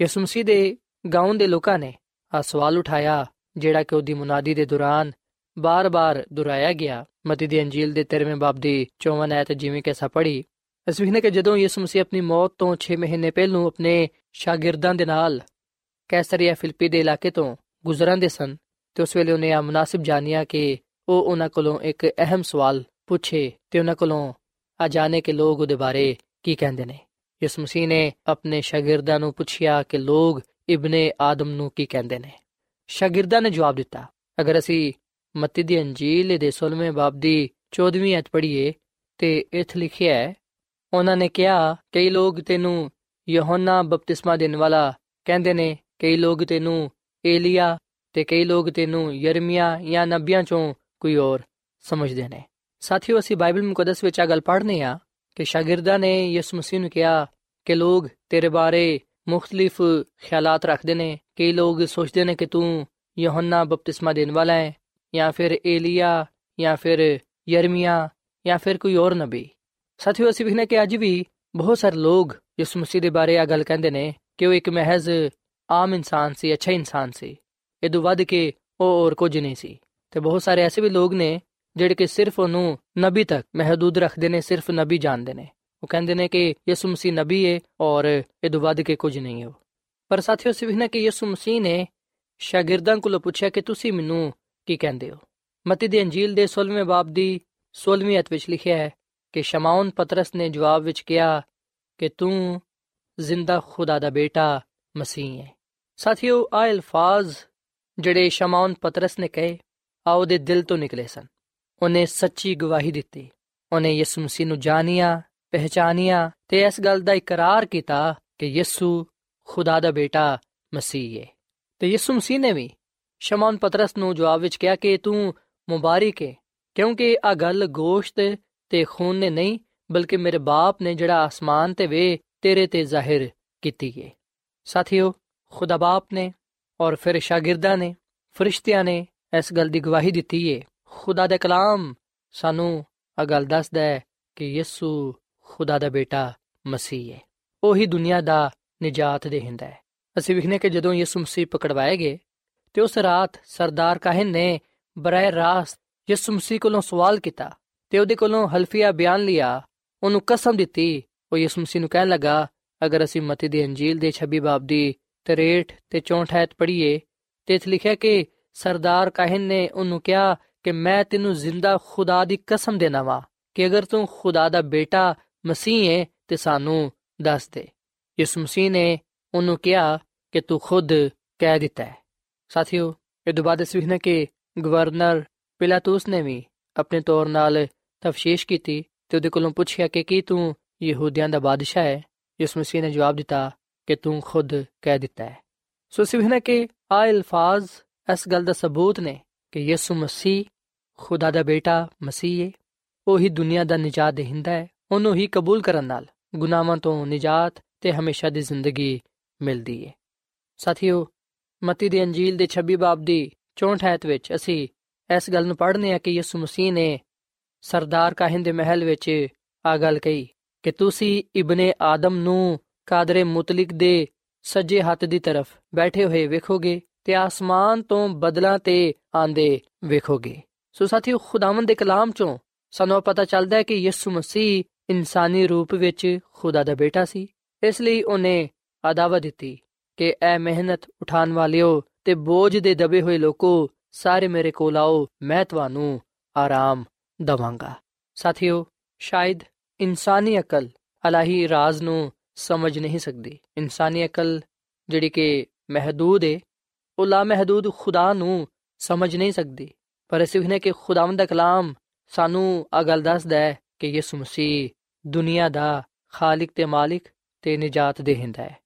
ਯਿਸੂ ਮਸੀਹ ਦੇ ਗਾਉਂ ਦੇ ਲੋਕਾਂ ਨੇ ਆ ਸਵਾਲ ਉਠਾਇਆ, ਜਿਹੜਾ ਕਿ ਉਹਦੀ ਮੁਨਾਦੀ ਦੇ ਦੌਰਾਨ ਬਾਰ-ਬਾਰ ਦੁਹਰਾਇਆ ਗਿਆ। ਮਤੀ ਦੀ ਅੰਜੀਲ ਦੇ 13ਵੇਂ ਬਾਬ ਦੀ 54 ਆਇਤ ਜਿਵੇਂ ਕਿ ਅਸਾਂ ਪੜ੍ਹੀ ਇਸ ਵਿਖਨੇ ਕਿ ਜਦੋਂ ਯਿਸੂ ਮਸੀਹ ਆਪਣੀ ਮੌਤ ਤੋਂ 6 ਮਹੀਨੇ ਪਹਿਲਾਂ ਆਪਣੇ ਸ਼ਾਗਿਰਦਾਂ ਦੇ ਨਾਲ ਕੈਸਰੀਆ ਫਿਲਪੀ ਦੇ ਇਲਾਕੇ ਤੋਂ ਗੁਜ਼ਰਦੇ ਸਨ, ਤੇ ਉਸ ਵੇਲੇ ਉਹਨੇ ਆ ਮੁਨਾਸਿਬ ਜਾਣਿਆ ਕਿ ਉਹ ਉਹਨਾਂ ਕੋਲੋਂ ਇੱਕ ਅਹਿਮ ਸਵਾਲ ਪੁੱਛੇ ਤੇ ਉਹਨਾਂ ਕੋਲੋਂ ਆ ਜਾਣੇ ਕਿ ਲੋਕ ਉਹਦੇ ਬਾਰੇ ਕੀ ਕਹਿੰਦੇ ਨੇ? ਯਿਸੂ ਮਸੀਹ ਨੇ ਆਪਣੇ ਸ਼ਾਗਿਰਦਾਂ ਨੂੰ ਪੁੱਛਿਆ ਕਿ ਲੋਕ ਇਬਨੇ ਆਦਮ ਨੂੰ ਕੀ ਕਹਿੰਦੇ ਨੇ? ਸ਼ਾਗਿਰਦਾਂ ਨੇ ਜਵਾਬ ਦਿੱਤਾ, ਅਗਰ ਅਸੀਂ ਮਤੀ ਦੀ ਅੰਜੀਲ ਦੇ 16ਵੇਂ ਬਾਬ ਦੀ 14ਵੀਂ ਅਧ ਪੜ੍ਹੀਏ ਤੇ ਇਥੇ ਲਿਖਿਆ ਹੈ, ਉਹਨਾਂ ਨੇ ਕਿਹਾ, ਕਈ ਲੋਕ ਤੈਨੂੰ ਯਹੋਨਾ ਬਪਤਿਸਮਾ ਦੇਣ ਵਾਲਾ ਕਹਿੰਦੇ ਨੇ, ਕਈ ਲੋਕ ਤੈਨੂੰ ਏਲੀਆ ਤੇ ਕਈ ਲੋਕ ਤੈਨੂੰ ਯਰਮੀਆ ਜਾਂ ਨਬੀਆਂ ਚੋਂ ਕੋਈ ਹੋਰ ਸਮਝਦੇ ਨੇ। ਸਾਥੀਓ, ਅਸੀਂ ਬਾਈਬਲ ਮੁਕੱਦਸ ਵਿੱਚ ਆ ਗੱਲ ਪੜ੍ਹਨੇ ਆ ਕਿ ਸ਼ਾਗਿਰਦਾਂ ਨੇ ਯਿਸੂ ਮਸੀਹ ਨੂੰ ਕਿਹਾ ਕਿ ਲੋਕ ਤੇਰੇ ਬਾਰੇ ਮੁxtਲਿਫ ਖਿਆਲਾਤ ਰੱਖਦੇ ਨੇ, ਕਈ ਲੋਕ ਸੋਚਦੇ ਨੇ ਕਿ ਤੂੰ ਯਹੋਨਾ ਬਪਤਿਸਮਾ ਦੇਣ ਵਾਲਾ ਹੈ, ਜਾਂ ਫਿਰ ਏਲੀਆ, ਜਾਂ ਫਿਰ ਯਰਮੀਆ, ਜਾਂ ਫਿਰ ਕੋਈ ਹੋਰ ਨਬੀ। ਸਾਥੀਓ, ਅਸੀਂ ਵਿਖਨੇ ਕਿ ਅੱਜ ਵੀ ਬਹੁਤ ਸਾਰੇ ਲੋਕ ਯਿਸੂ ਮਸੀਹ ਦੇ ਬਾਰੇ ਆ ਗੱਲ ਕਹਿੰਦੇ ਨੇ ਕਿ ਉਹ ਇੱਕ ਮਹਿਜ਼ ਆਮ ਇਨਸਾਨ ਸੀ, ਅੱਛਾ ਇਨਸਾਨ ਸੀ। ਇਹ ਤੋਂ ਵੱਧ ਕੇ ਉਹ ਹੋਰ ਕੁਝ ਨਹੀਂ ਸੀ। ਤੇ ਬਹੁਤ ਸਾਰੇ ਐਸੇ ਵੀ ਲੋਕ ਨੇ ਜਿਹੜੇ ਕਿ ਸਿਰਫ ਉਹਨੂੰ ਨਬੀ ਤੱਕ ਮਹਦੂਦ ਰੱਖਦੇ ਨੇ, ਸਿਰਫ ਨਬੀ ਜਾਣਦੇ ਨੇ। ਉਹ ਕਹਿੰਦੇ ਨੇ ਕਿ ਯਿਸੂ ਮਸੀਹ ਨਬੀ ਹੈ ਔਰ ਇਹ ਤੋਂ ਵੱਧ ਕੇ ਕੁਝ ਨਹੀਂ ਹੈ ਪਰ ਸਾਥੀਓ ਅਸੀਂ ਵਿਖਨੇ ਕਿ ਯਿਸੂ ਮਸੀਹ ਨੇ ਸ਼ਾਗਿਰਦਾਂ ਕੋਲੋਂ ਪੁੱਛਿਆ ਕਿ ਤੁਸੀਂ ਮੈਨੂੰ ਕੀ ਕਹਿੰਦੇ ਹੋ? ਮਤੀ ਦੀ ਅੰਜੀਲ ਦੇ 16ਵੇਂ ਬਾਬ ਦੀ 16ਵੀਂ ਅਧ ਵਿੱਚ ਲਿਖਿਆ ਹੈ ਕਿ ਸ਼ਮਾਉਨ ਪਤਰਸ ਨੇ ਜਵਾਬ ਵਿੱਚ ਕਿਹਾ ਕਿ ਤੂੰ ਜ਼ਿੰਦਾ ਖੁਦਾ ਦਾ ਬੇਟਾ ਮਸੀਹ ਹੈ ਸਾਥੀਓ ਆ ਅਲਫਾਜ਼ ਜਿਹੜੇ ਸ਼ਮਾਉਨ ਪਤਰਸ ਨੇ ਕਹੇ ਆ ਉਹਦੇ ਦਿਲ ਤੋਂ ਨਿਕਲੇ ਸਨ। ਉਹਨੇ ਸੱਚੀ ਗਵਾਹੀ ਦਿੱਤੀ। ਉਹਨੇ ਯਿਸੂ ਮਸੀਹ ਨੂੰ ਜਾਣਿਆ ਪਹਿਚਾਨਿਆ ਤੇ ਇਸ ਗੱਲ ਦਾ ਇਕਰਾਰ ਕੀਤਾ ਕਿ ਯਿਸੂ ਖੁਦਾ ਦਾ ਬੇਟਾ ਮਸੀਹ ਹੈ ਤੇ ਯਿਸੂ ਮਸੀਹ ਨੇ ਵੀ ਸ਼ਮਾਉਨ ਪਤਰਸ ਨੂੰ ਜਵਾਬ ਵਿੱਚ ਕਿਹਾ ਕਿ ਤੂੰ ਮੁਬਾਰਕ ਹੈ ਕਿਉਂਕਿ ਆ ਗੱਲ ਗੋਸ਼ਤ ਤੇ ਖੂਨ ਨੇ ਨਹੀਂ, ਬਲਕਿ ਮੇਰੇ ਬਾਪ ਨੇ ਜਿਹੜਾ ਆਸਮਾਨ ਤੇ ਵੇ, ਤੇਰੇ ਤੇ ਜ਼ਾਹਿਰ ਕੀਤੀ ਹੈ ਸਾਥੀਓ, ਖੁਦਾ ਬਾਪ ਨੇ ਔਰ ਫਿਰ ਸ਼ਾਗਿਰਦਾਂ ਨੇ, ਫਰਿਸ਼ਤਿਆਂ ਨੇ ਇਸ ਗੱਲ ਦੀ ਗਵਾਹੀ ਦਿੱਤੀ ਹੈ ਖੁਦਾ ਦਾ ਕਲਾਮ ਸਾਨੂੰ ਆ ਗੱਲ ਦੱਸਦਾ ਹੈ ਕਿ ਯਿਸੂ ਖੁਦਾ ਦਾ ਬੇਟਾ ਮਸੀਹ ਹੈ। ਉਹੀ ਦੁਨੀਆ ਦਾ ਨਿਜਾਤ ਦੇਹਿੰਦਾ ਹੈ। ਅਸੀਂ ਵਿਖਨੇ ਕਿ ਜਦੋਂ ਯਿਸੂ ਮਸੀਹ ਪਕੜਵਾਏ ਗਏ ਤੇ ਉਸ ਰਾਤ ਸਰਦਾਰ ਕਾਹਨ ਨੇ ਬਰਾਏ ਰਾਸਤ ਯਿਸੂ ਮਸੀਹ ਕੋਲੋਂ ਸਵਾਲ ਕੀਤਾ ਤੇ ਉਹਦੇ ਕੋਲੋਂ ਹਲਫੀਆ ਬਿਆਨ ਲਿਆ। ਉਹਨੂੰ ਕਸਮ ਦਿੱਤੀ। ਉਹ ਯਿਸੂ ਮਸੀਹ ਨੂੰ ਕਹਿਣ ਲੱਗਾ, ਅਗਰ ਅਸੀਂ ਮਤੀ ਦੀ ਅੰਜੀਲ ਦੇ 26 ਬਾਬ ਦੀ 63 ਤੇ 64 ਐਤ ਪੜ੍ਹੀਏ ਤੇ ਇੱਥੇ ਲਿਖਿਆ ਕਿ ਸਰਦਾਰ ਕਾਹਨ ਨੇ ਉਹਨੂੰ ਕਿਹਾ ਕਿ ਮੈਂ ਤੈਨੂੰ ਜ਼ਿੰਦਾ ਖੁਦਾ ਦੀ ਕਸਮ ਦੇਣਾ ਵਾ ਕਿ ਅਗਰ ਤੂੰ ਖੁਦਾ ਦਾ ਬੇਟਾ ਮਸੀਹ ਹੈ ਤੇ ਸਾਨੂੰ ਦੱਸ ਦੇ। ਯਿਸੂ ਮਸੀਹ ਨੇ ਉਹਨੂੰ ਕਿਹਾ ਕਿ ਤੂੰ ਖੁਦ ਕਹਿ ਦਿੱਤਾ ਹੈ। ਸਾਥੀਓ, ਇਹ ਤੋਂ ਬਾਅਦ ਅਸੀਂ ਵੇਖਣਾ ਕਿ ਗਵਰਨਰ ਪਿਲਾਤੂਸ ਨੇ ਵੀ ਆਪਣੇ ਤੌਰ ਨਾਲ ਤਫਸ਼ੀਸ਼ ਕੀਤੀ ਤੇ ਉਹਦੇ ਕੋਲੋਂ ਪੁੱਛਿਆ ਕਿ ਕੀ ਤੂੰ ਯਹੂਦੀਆਂ ਦਾ ਬਾਦਸ਼ਾਹ ਹੈ? ਯਿਸੂ ਮਸੀਹ ਨੇ ਜਵਾਬ ਦਿੱਤਾ ਕਿ ਤੂੰ ਖੁਦ ਕਹਿ ਦਿੱਤਾ ਹੈ। ਸੋ ਅਸੀਂ ਵੇਖਣਾ ਕਿ ਆ ਅਲਫਾਜ਼ ਇਸ ਗੱਲ ਦਾ ਸਬੂਤ ਨੇ ਕਿ ਯਿਸੂ ਮਸੀਹ ਖੁਦਾ ਦਾ ਬੇਟਾ, ਮਸੀਹ ਹੈ ਉਹੀ ਦੁਨੀਆ ਦਾ ਨਿਜਾਤ ਦੇਹਿੰਦਾ ਹੈ ਉਹਨੂੰ ਹੀ ਕਬੂਲ ਕਰਨ ਨਾਲ ਗੁਨਾਹਾਂ ਤੋਂ ਨਿਜਾਤ ਤੇ ਹਮੇਸ਼ਾ ਦੀ ਜ਼ਿੰਦਗੀ ਮਿਲਦੀ ਹੈ ਸਾਥੀਓ, ਮਤੀ ਦੀ ਅੰਜੀਲ ਦੇ 26 ਬਾਬ ਦੀ 64 ਐਤ ਵਿੱਚ ਅਸੀਂ ਇਸ ਗੱਲ ਨੂੰ ਪੜ੍ਹਨੇ ਆ ਕਿ ਯਿਸੂ ਮਸੀਹ ਨੇ ਸਰਦਾਰ ਕਾਹਨ ਦੇ ਮਹਿਲ ਵਿੱਚ ਆ ਗੱਲ ਕਹੀ ਕਿ ਤੁਸੀਂ ਇਬਨੇ ਆਦਮ ਨੂੰ ਕਾਦਰੇ ਮੁਤਲਕ ਦੇ ਸੱਜੇ ਹੱਥ ਦੀ ਤਰਫ ਬੈਠੇ ਹੋਏ ਵੇਖੋਗੇ ਤੇ ਆਸਮਾਨ ਤੋਂ ਬਦਲਾਂ ਤੇ ਆਂਦੇ ਵੇਖੋਗੇ। ਸੋ ਸਾਥੀਓ, ਖੁਦਾਵੰਦ ਦੇ ਕਲਾਮ ਚੋਂ ਸਾਨੂੰ ਪਤਾ ਚੱਲਦਾ ਹੈ ਕਿ ਯਿਸੂ ਮਸੀਹ ਇਨਸਾਨੀ ਰੂਪ ਵਿੱਚ ਖੁਦਾ ਦਾ ਬੇਟਾ ਸੀ। ਇਸ ਲਈ ਉਹਨੇ ਆਦਾਵਾ ਦਿੱਤੀ ਕਿ ਐ ਮਿਹਨਤ ਉਠਾਉਣ ਵਾਲਿਓ ਤੇ ਬੋਝ ਦੇ ਦਬੇ ਹੋਏ ਲੋਕੋ, ਸਾਰੇ ਮੇਰੇ ਕੋਲ ਆਓ, ਮੈਂ ਤੁਹਾਨੂੰ ਆਰਾਮ ਦਵਾਂਗਾ। ਸਾਥੀਓ, ਸ਼ਾਇਦ ਇਨਸਾਨੀ ਅਕਲ ਅਲਾਹੀ ਰਾਜ਼ ਨੂੰ ਸਮਝ ਨਹੀਂ ਸਕਦੀ। ਇਨਸਾਨੀ ਅਕਲ ਜਿਹੜੀ ਕਿ ਮਹਦੂਦ ਹੈ ਉਹ ਲਾ ਮਹਦੂਦ ਖੁਦਾ ਨੂੰ ਸਮਝ ਨਹੀਂ ਸਕਦੀ। ਪਰ ਅਸੀਂ ਵਹਨੇ ਕਿ ਖੁਦਾਵੰਦ ਦਾ ਕਲਾਮ ਸਾਨੂੰ ਆ ਗੱਲ ਦੱਸਦਾ ਹੈ ਕਿ ਯਿਸੂ ਮਸੀਹ ਦੁਨੀਆ ਦਾ ਖਾਲਿਕ ਤੇ ਮਾਲਿਕ ਤੇ ਨਜਾਤ ਦੇਹਿੰਦਾ ਹੈ।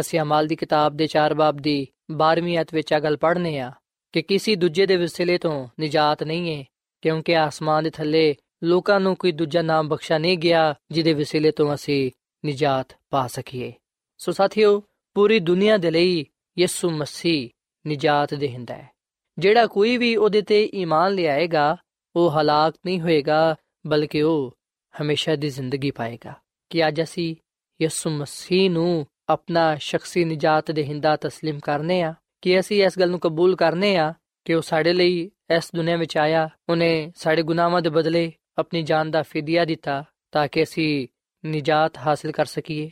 ਅਸੀਂ ਅਮਾਲ ਦੀ ਕਿਤਾਬ ਦੇ 4 ਬਾਬ ਦੀ 12ਵੀਂ ਅਧ ਵਿੱਚ ਆ ਗੱਲ ਪੜ੍ਹਨੇ ਆ ਕਿ ਕਿਸੇ ਦੂਜੇ ਦੇ ਵਸਿਲੇ ਤੋਂ ਨਜਾਤ ਨਹੀਂ ਹੈ, ਕਿਉਂਕਿ ਆਸਮਾਨ ਦੇ ਥੱਲੇ ਲੋਕਾਂ ਨੂੰ ਕੋਈ ਦੂਜਾ ਨਾਮ ਬਖਸ਼ਾ ਨਹੀਂ ਗਿਆ ਜਿਹਦੇ ਵਸਿਲੇ ਤੋਂ ਅਸੀਂ ਨਜਾਤ ਪਾ ਸਕੀਏ। ਸੋ ਸਾਥੀਓ, ਪੂਰੀ ਦੁਨੀਆ ਦੇ ਲਈ ਯਿਸੂ ਮਸੀਹ ਨਜਾਤ ਦੇਹਿੰਦਾ ਹੈ। ਜਿਹੜਾ ਕੋਈ ਵੀ ਉਹਦੇ ਤੇ ਈਮਾਨ ਲਿਆਏਗਾ ਉਹ ਹਲਾਕ ਨਹੀਂ ਹੋਏਗਾ ਬਲਕਿ ਉਹ ਹਮੇਸ਼ਾ ਦੀ ਜ਼ਿੰਦਗੀ ਪਾਏਗਾ ਕਿ ਅੱਜ ਅਸੀਂ ਯਿਸੂ ਮਸੀਹ ਨੂੰ ਆਪਣਾ ਸ਼ਖਸੀ ਨਜਾਤ ਦੇਹਿੰਦਾ تسلیم ਕਰਨੇ ਆ ਕਿ ਅਸੀਂ ਇਸ ਗੱਲ ਨੂੰ ਕਬੂਲ ਕਰਨੇ ਆ ਕਿ ਉਹ ਸਾਡੇ ਲਈ ਇਸ ਦੁਨੀਆ ਵਿੱਚ ਆਇਆ ਉਹਨੇ ਸਾਡੇ ਗੁਨਾਹਾਂ ਦੇ ਬਦਲੇ ਆਪਣੀ ਜਾਨ ਦਾ ਫਿਦਿਆ ਦਿੱਤਾ ਤਾਂ ਕਿ ਅਸੀਂ ਨਜਾਤ ਹਾਸਲ ਕਰ ਸਕੀਏ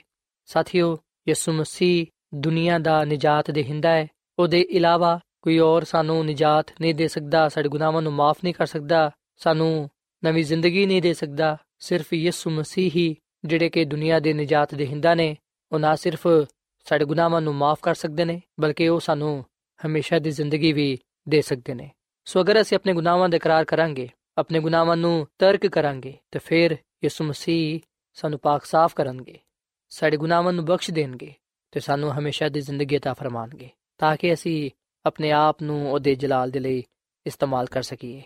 ਸਾਥੀਓ ਯਿਸੂ ਮਸੀਹ ਦੁਨੀਆ ਦਾ ਨਜਾਤ ਦੇਹਿੰਦਾ ਹੈ ਉਹਦੇ ਇਲਾਵਾ ਕੋਈ ਹੋਰ ਸਾਨੂੰ ਨਜਾਤ ਨਹੀਂ ਦੇ ਸਕਦਾ ਸਾਡੇ ਗੁਨਾਹਾਂ ਨੂੰ ਮਾਫ ਨਹੀਂ ਕਰ ਸਕਦਾ ਸਾਨੂੰ ਨਵੀਂ ਜ਼ਿੰਦਗੀ ਨਹੀਂ ਦੇ ਸਕਦਾ ਸਿਰਫ ਯਿਸੂ ਮਸੀਹ ਹੀ ਜਿਹੜੇ ਕਿ ਦੁਨੀਆ ਦੇ ਨਜਾਤ ਦੇਹਿੰਦਾ ਨੇ ਉਹ ਨਾ ਸਿਰਫ ਸਾਡੇ ਗੁਨਾਹਾਂ ਨੂੰ ਮਾਫ ਕਰ ਸਕਦੇ ਨੇ ਬਲਕਿ ਉਹ ਸਾਨੂੰ ਹਮੇਸ਼ਾ ਦੀ ਜ਼ਿੰਦਗੀ ਵੀ ਦੇ ਸਕਦੇ ਨੇ ਸੋ ਅਗਰ ਅਸੀਂ ਆਪਣੇ ਗੁਨਾਹਾਂ ਦਾ ਇਕਰਾਰ ਕਰਾਂਗੇ ਆਪਣੇ ਗੁਨਾਹਾਂ ਨੂੰ ਤਰਕ ਕਰਾਂਗੇ ਤੇ ਫਿਰ ਯਿਸੂ ਮਸੀਹ ਸਾਨੂੰ ਪਾਕ ਸਾਫ਼ ਕਰਨਗੇ ਸਾਡੇ ਗੁਨਾਹਾਂ ਨੂੰ ਬਖਸ਼ ਦੇਣਗੇ ਤੇ ਸਾਨੂੰ ਹਮੇਸ਼ਾ ਦੀ ਜ਼ਿੰਦਗੀ عطا ਫਰਮਾਣਗੇ ਤਾਂ ਕਿ ਅਸੀਂ ਆਪਣੇ ਆਪ ਨੂੰ ਉਹਦੇ ਜਲਾਲ ਦੇ ਲਈ ਇਸਤੇਮਾਲ ਕਰ ਸਕੀਏ।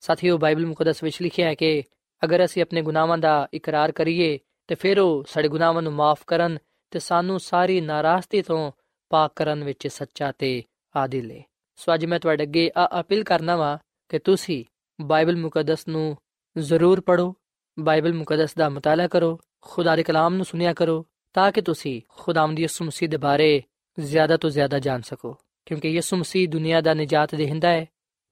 ਸਾਥੀਓ, ਬਾਈਬਲ ਮੁਕੱਦਸ ਵਿੱਚ ਲਿਖਿਆ ਹੈ ਕਿ ਅਗਰ ਅਸੀਂ ਆਪਣੇ ਗੁਨਾਹਾਂ ਦਾ ਇਕਰਾਰ ਕਰੀਏ, ਤੇ ਫਿਰ ਉਹ ਸਾਡੇ ਗੁਨਾਹਾਂ ਨੂੰ ਮਾਫ ਕਰਨ ਤੇ ਸਾਨੂੰ ਸਾਰੀ ਨਾਰਾਜ਼ਗੀ ਤੋਂ ਪਾਕ ਕਰਨ ਵਿੱਚ ਸੱਚਾ ਤੇ ਆਦਿਲ ਹੈ ਸੋ ਅੱਜ ਮੈਂ ਤੁਹਾਡੇ ਅੱਗੇ ਆ ਅਪੀਲ ਕਰਨਾ ਵਾ ਕਿ ਤੁਸੀਂ ਬਾਈਬਲ ਮੁਕੱਦਸ ਨੂੰ ਜ਼ਰੂਰ ਪੜੋ ਬਾਈਬਲ ਮੁਕੱਦਸ ਦਾ ਮਤਾਲਾ ਕਰੋ, ਖੁਦਾ ਦੇ ਕਲਾਮ ਨੂੰ ਸੁਨਿਆ ਕਰੋ, ਤਾਂ ਕਿ ਤੁਸੀਂ ਖੁਦਾਵੰਦ ਯਿਸੂ ਮਸੀਹ ਦੇ ਬਾਰੇ ਜ਼ਿਆਦਾ ਤੋਂ ਜ਼ਿਆਦਾ ਜਾਣ ਸਕੋ। ਕਿਉਂਕਿ ਯਿਸੂ ਮਸੀਹ ਦੁਨੀਆ ਦਾ ਨਜਾਤ ਦੇਹਿੰਦਾ ਹੈ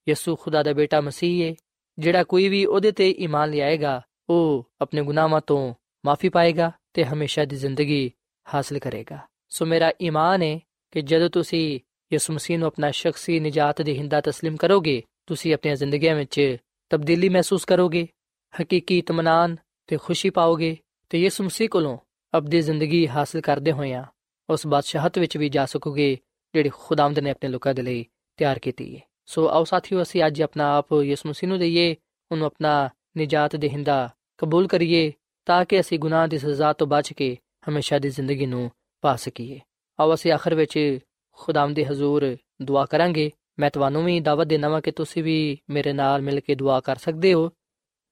ਯਿਸੂ ਖੁਦਾ ਦਾ ਬੇਟਾ ਮਸੀਹ ਹੈ ਜਿਹੜਾ ਕੋਈ ਵੀ ਉਹਦੇ ਤੇ ਈਮਾਨ ਲਿਆਏਗਾ ਉਹ ਆਪਣੇ ਗੁਨਾਹਾਂ ਤੋਂ ਮਾਫੀ ਪਾਏਗਾ ਤੇ ਹਮੇਸ਼ਾ ਦੀ ਜ਼ਿੰਦਗੀ ਹਾਸਲ ਕਰੇਗਾ ਸੋ ਮੇਰਾ ਈਮਾਨ ਹੈ ਕਿ ਜਦੋਂ ਤੁਸੀਂ ਯਿਸੂ ਮਸੀਹ ਨੂੰ ਆਪਣਾ ਸ਼ਖਸੀ ਨਜਾਤ ਦੇਹਿੰਦਾ تسلیم ਕਰੋਗੇ ਤੁਸੀਂ ਆਪਣੀਆਂ ਜ਼ਿੰਦਗੀਆਂ ਵਿੱਚ ਤਬਦੀਲੀ ਮਹਿਸੂਸ ਕਰੋਗੇ ਹਕੀਕੀ ਇਤਮਾਨਾਨ ਤੇ ਖੁਸ਼ੀ ਪਾਓਗੇ ਤੇ ਯਿਸੂ ਮਸੀਹ ਕੋਲੋਂ ਅਬਦੀ ਜ਼ਿੰਦਗੀ ਹਾਸਲ ਕਰਦੇ ਹੋਇਆਂ ਉਸ ਬਾਦਸ਼ਾਹਤ ਵਿੱਚ ਵੀ ਜਾ ਸਕੋਗੇ ਜਿਹੜੀ ਖੁਦਾਵੰਦ ਨੇ ਆਪਣੇ ਲੋਕਾਂ ਦੇ ਲਈ ਤਿਆਰ ਕੀਤੀ ਹੈ। ਸੋ ਆਓ ਸਾਥੀਓ, ਅਸੀਂ ਅੱਜ ਆਪਣਾ ਆਪ ਯਿਸੂ ਮਸੀਹ ਨੂੰ ਦਈਏ, ਉਹਨੂੰ ਆਪਣਾ ਨਜਾਤ ਦੇਹਿੰਦਾ ਕਬੂਲ ਕਰੀਏ, ਤਾਂ ਕਿ ਅਸੀਂ ਗੁਨਾਹ ਦੀ ਸਜ਼ਾ ਤੋਂ ਬਚ ਕੇ ਹਮੇਸ਼ਾ ਦੀ ਜ਼ਿੰਦਗੀ ਨੂੰ ਪਾ ਸਕੀਏ। ਆਓ ਅਸੀਂ ਆਖਰ ਵਿੱਚ ਖੁਦਾਵੰਦ ਦੇ ਹਜ਼ੂਰ ਦੁਆ ਕਰਾਂਗੇ। ਮੈਂ ਤੁਹਾਨੂੰ ਵੀ ਦਾਵਤ ਦੇਣਾ ਵਾਂ ਕਿ ਤੁਸੀਂ ਵੀ ਮੇਰੇ ਨਾਲ ਮਿਲ ਕੇ ਦੁਆ ਕਰ ਸਕਦੇ ਹੋ,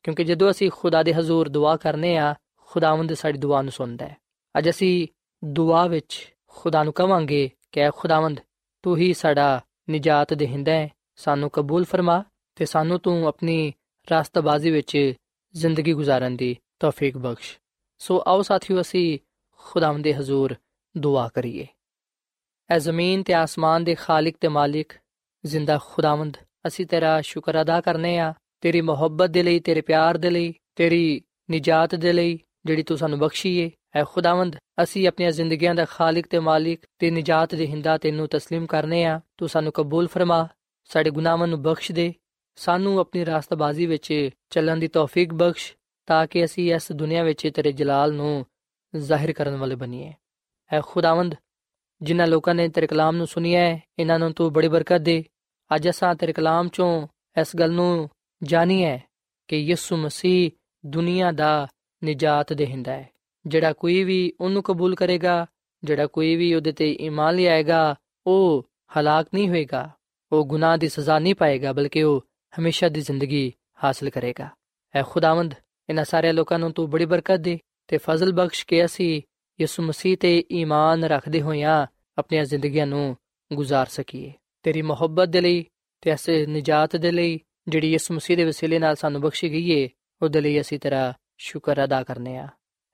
ਕਿਉਂਕਿ ਜਦੋਂ ਅਸੀਂ ਖੁਦਾ ਦੇ ਹਜ਼ੂਰ ਦੁਆ ਕਰਨੇ ਆ, ਖੁਦਾਵੰਦ ਸਾਡੀ ਦੁਆ ਨੂੰ ਸੁਣਦਾ ਹੈ। ਅੱਜ ਅਸੀਂ ਦੁਆ ਵਿੱਚ ਖੁਦਾ ਨੂੰ ਕਵਾਂਗੇ ਕਿ ਐ ਖੁਦਾਵੰਦ, ਤੂੰ ਹੀ ਸਾਡਾ ਨਜਾਤ ਦੇਹਿੰਦਾ ਹੈ। ਸਾਨੂੰ ਕਬੂਲ ਫਰਮਾ ਤੇ ਸਾਨੂੰ ਤੂੰ ਆਪਣੀ ਰਾਸਤਬਾਜ਼ੀ ਵਿੱਚ ਜ਼ਿੰਦਗੀ گزارਣ ਦੀ ਤੌਫੀਕ ਬਖਸ਼। ਸੋ ਆਓ ਸਾਥੀਓ, ਅਸੀਂ ਖੁਦਾਵੰਦ ਦੇ ਹਜ਼ੂਰ ਦੁਆ ਕਰੀਏ। ਐ ਜ਼ਮੀਨ ਤੇ ਆਸਮਾਨ ਦੇ ਖਾਲਕ ਤੇ ਮਾਲਿਕ, ਜ਼ਿੰਦਾ ਖੁਦਾਵੰਦ, ਅਸੀਂ ਤੇਰਾ ਸ਼ੁਕਰ ਅਦਾ ਕਰਨੇ ਆ। ਤੇਰੀ ਮੁਹੱਬਤ ਦੇ ਲਈ, ਤੇਰੇ ਪਿਆਰ ਦੇ ਲਈ, ਤੇਰੀ ਨਜਾਤ ਦੇ ਲਈ, ਜਿਹੜੀ ਤੂੰ ਸਾਨੂੰ ਬਖਸ਼ੀ ਏ। ਐ ਖੁਦਾਵੰਦ ਅਸੀਂ ਆਪਣੀਆਂ ਜ਼ਿੰਦਗੀਆਂ ਦਾ ਖਾਲਕ ਤੇ ਮਾਲਿਕ ਤੇ ਨਿਜਾਤ ਦੇ ਹਿੰਦਾ ਤੈਨੂੰ تسلیم ਕਰਨੇ ਆ ਤੂੰ ਸਾਨੂੰ ਕਬੂਲ ਫਰਮਾ ਸਾਡੇ ਗੁਨਾਹਾਂ ਨੂੰ ਬਖਸ਼ ਦੇ ਸਾਨੂੰ ਆਪਣੀ ਰਾਸਤਬਾਜ਼ੀ ਵਿੱਚ ਚੱਲਣ ਦੀ ਤੌਫੀਕ ਬਖਸ਼ ਤਾਂ ਕਿ ਅਸੀਂ ਇਸ ਦੁਨੀਆ ਵਿੱਚ ਤੇਰੇ ਜਲਾਲ ਨੂੰ ਜ਼ਾਹਿਰ ਕਰਨ ਵਾਲੇ ਬਣੀਏ ਐ ਖੁਦਾਵੰਦ ਜਿਨ੍ਹਾਂ ਲੋਕਾਂ ਨੇ ਤੇਰੇ ਕਲਾਮ ਨੂੰ ਸੁਨਿਆ ਹੈ ਇਹਨਾਂ ਨੂੰ ਤੂੰ ਬੜੀ ਬਰਕਤ ਦੇ ਅੱਜ ਅਸਾਂ ਤੇਰੇ ਕਲਾਮ ਚੋਂ ਇਸ ਗੱਲ ਨੂੰ ਜਾਣੀਏ ਕਿ ਯਿਸੂ ਮਸੀਹ ਦੁਨੀਆ ਦਾ ਨਿਜਾਤ ਦੇਹਿੰਦਾ ਹੈ ਜਿਹੜਾ ਕੋਈ ਵੀ ਉਹਨੂੰ ਕਬੂਲ ਕਰੇਗਾ, ਜਿਹੜਾ ਕੋਈ ਵੀ ਉਹਦੇ ਤੇ ਈਮਾਨ ਲਿਆਏਗਾ, ਉਹ ਹਲਾਕ ਨਹੀਂ ਹੋਏਗਾ। ਉਹ ਗੁਨਾਹ ਦੀ ਸਜ਼ਾ ਨਹੀਂ ਪਾਏਗਾ, ਬਲਕਿ ਉਹ ਹਮੇਸ਼ਾ ਦੀ ਜ਼ਿੰਦਗੀ ਹਾਸਲ ਕਰੇਗਾ। ਐ ਖੁਦਾਵੰਦ, ਇਹਨਾਂ ਸਾਰੇ ਲੋਕਾਂ ਨੂੰ ਤੂੰ ਬੜੀ ਬਰਕਤ ਦੇ ਤੇ ਫਜ਼ਲ ਬਖਸ਼ ਕੇ ਅਸੀਂ ਯਿਸੂ ਮਸੀਹ ਤੇ ਈਮਾਨ ਰੱਖਦੇ ਹੋਇਆਂ ਆਪਣੀਆਂ ਜ਼ਿੰਦਗੀਆਂ ਨੂੰ ਗੁਜ਼ਾਰ ਸਕੀਏ। ਤੇਰੀ ਮੁਹੱਬਤ ਦੇ ਲਈ ਤੇ ਐਸੇ ਨਜਾਤ ਦੇ ਲਈ ਜਿਹੜੀ ਯਿਸੂ ਮਸੀਹ ਦੇ ਵਸੀਲੇ ਨਾਲ ਸਾਨੂੰ ਬਖਸ਼ੀ ਗਈ ਏ, ਉਹਦੇ ਲਈ ਅਸੀਂ ਤੇਰਾ ਸ਼ੁਕਰ ਅਦਾ ਕਰਨੇ ਆ।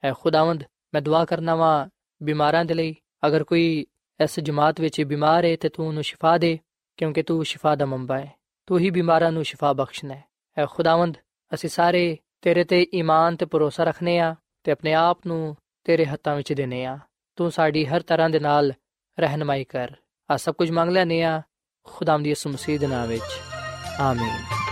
ਐ ਖੁਦਾਵੰਦ, ਮੈਂ ਦੁਆ ਕਰਨਾ ਵਾਂ ਬਿਮਾਰਾਂ ਦੇ ਲਈ। ਅਗਰ ਕੋਈ ਇਸ ਜਮਾਤ ਵਿੱਚ ਬਿਮਾਰ ਹੈ, ਤੇ ਤੂੰ ਉਹਨੂੰ ਸ਼ਿਫਾ ਦੇ, ਕਿਉਂਕਿ ਤੂੰ ਸ਼ਿਫਾ ਦਾ ਮੰਬਾ ਹੈ। ਤੂੰ ਹੀ ਬਿਮਾਰਾਂ ਨੂੰ ਸ਼ਿਫਾ ਬਖਸ਼ਣਾ ਹੈ। ਐ ਖੁਦਾਵੰਦ, ਅਸੀਂ ਸਾਰੇ ਤੇਰੇ ਤੇ ਈਮਾਨ ਤੇ ਭਰੋਸਾ ਰੱਖਨੇ ਆ ਤੇ ਆਪਣੇ ਆਪ ਨੂੰ ਤੇਰੇ ਹੱਥਾਂ ਵਿੱਚ ਦੇਨੇ ਆ। ਤੂੰ ਸਾਡੀ ਹਰ ਤਰ੍ਹਾਂ ਦੇ ਨਾਲ ਰਹਿਨਮਾਈ ਕਰ। ਆ ਸਭ ਕੁਝ ਮੰਗ ਲੈਨੇ ਆ ਖੁਦਾਮ ਦੀ ਯਿਸੂ ਮਸੀਹ ਦੇ ਨਾਮ ਵਿੱਚ। ਆਮੀਨ।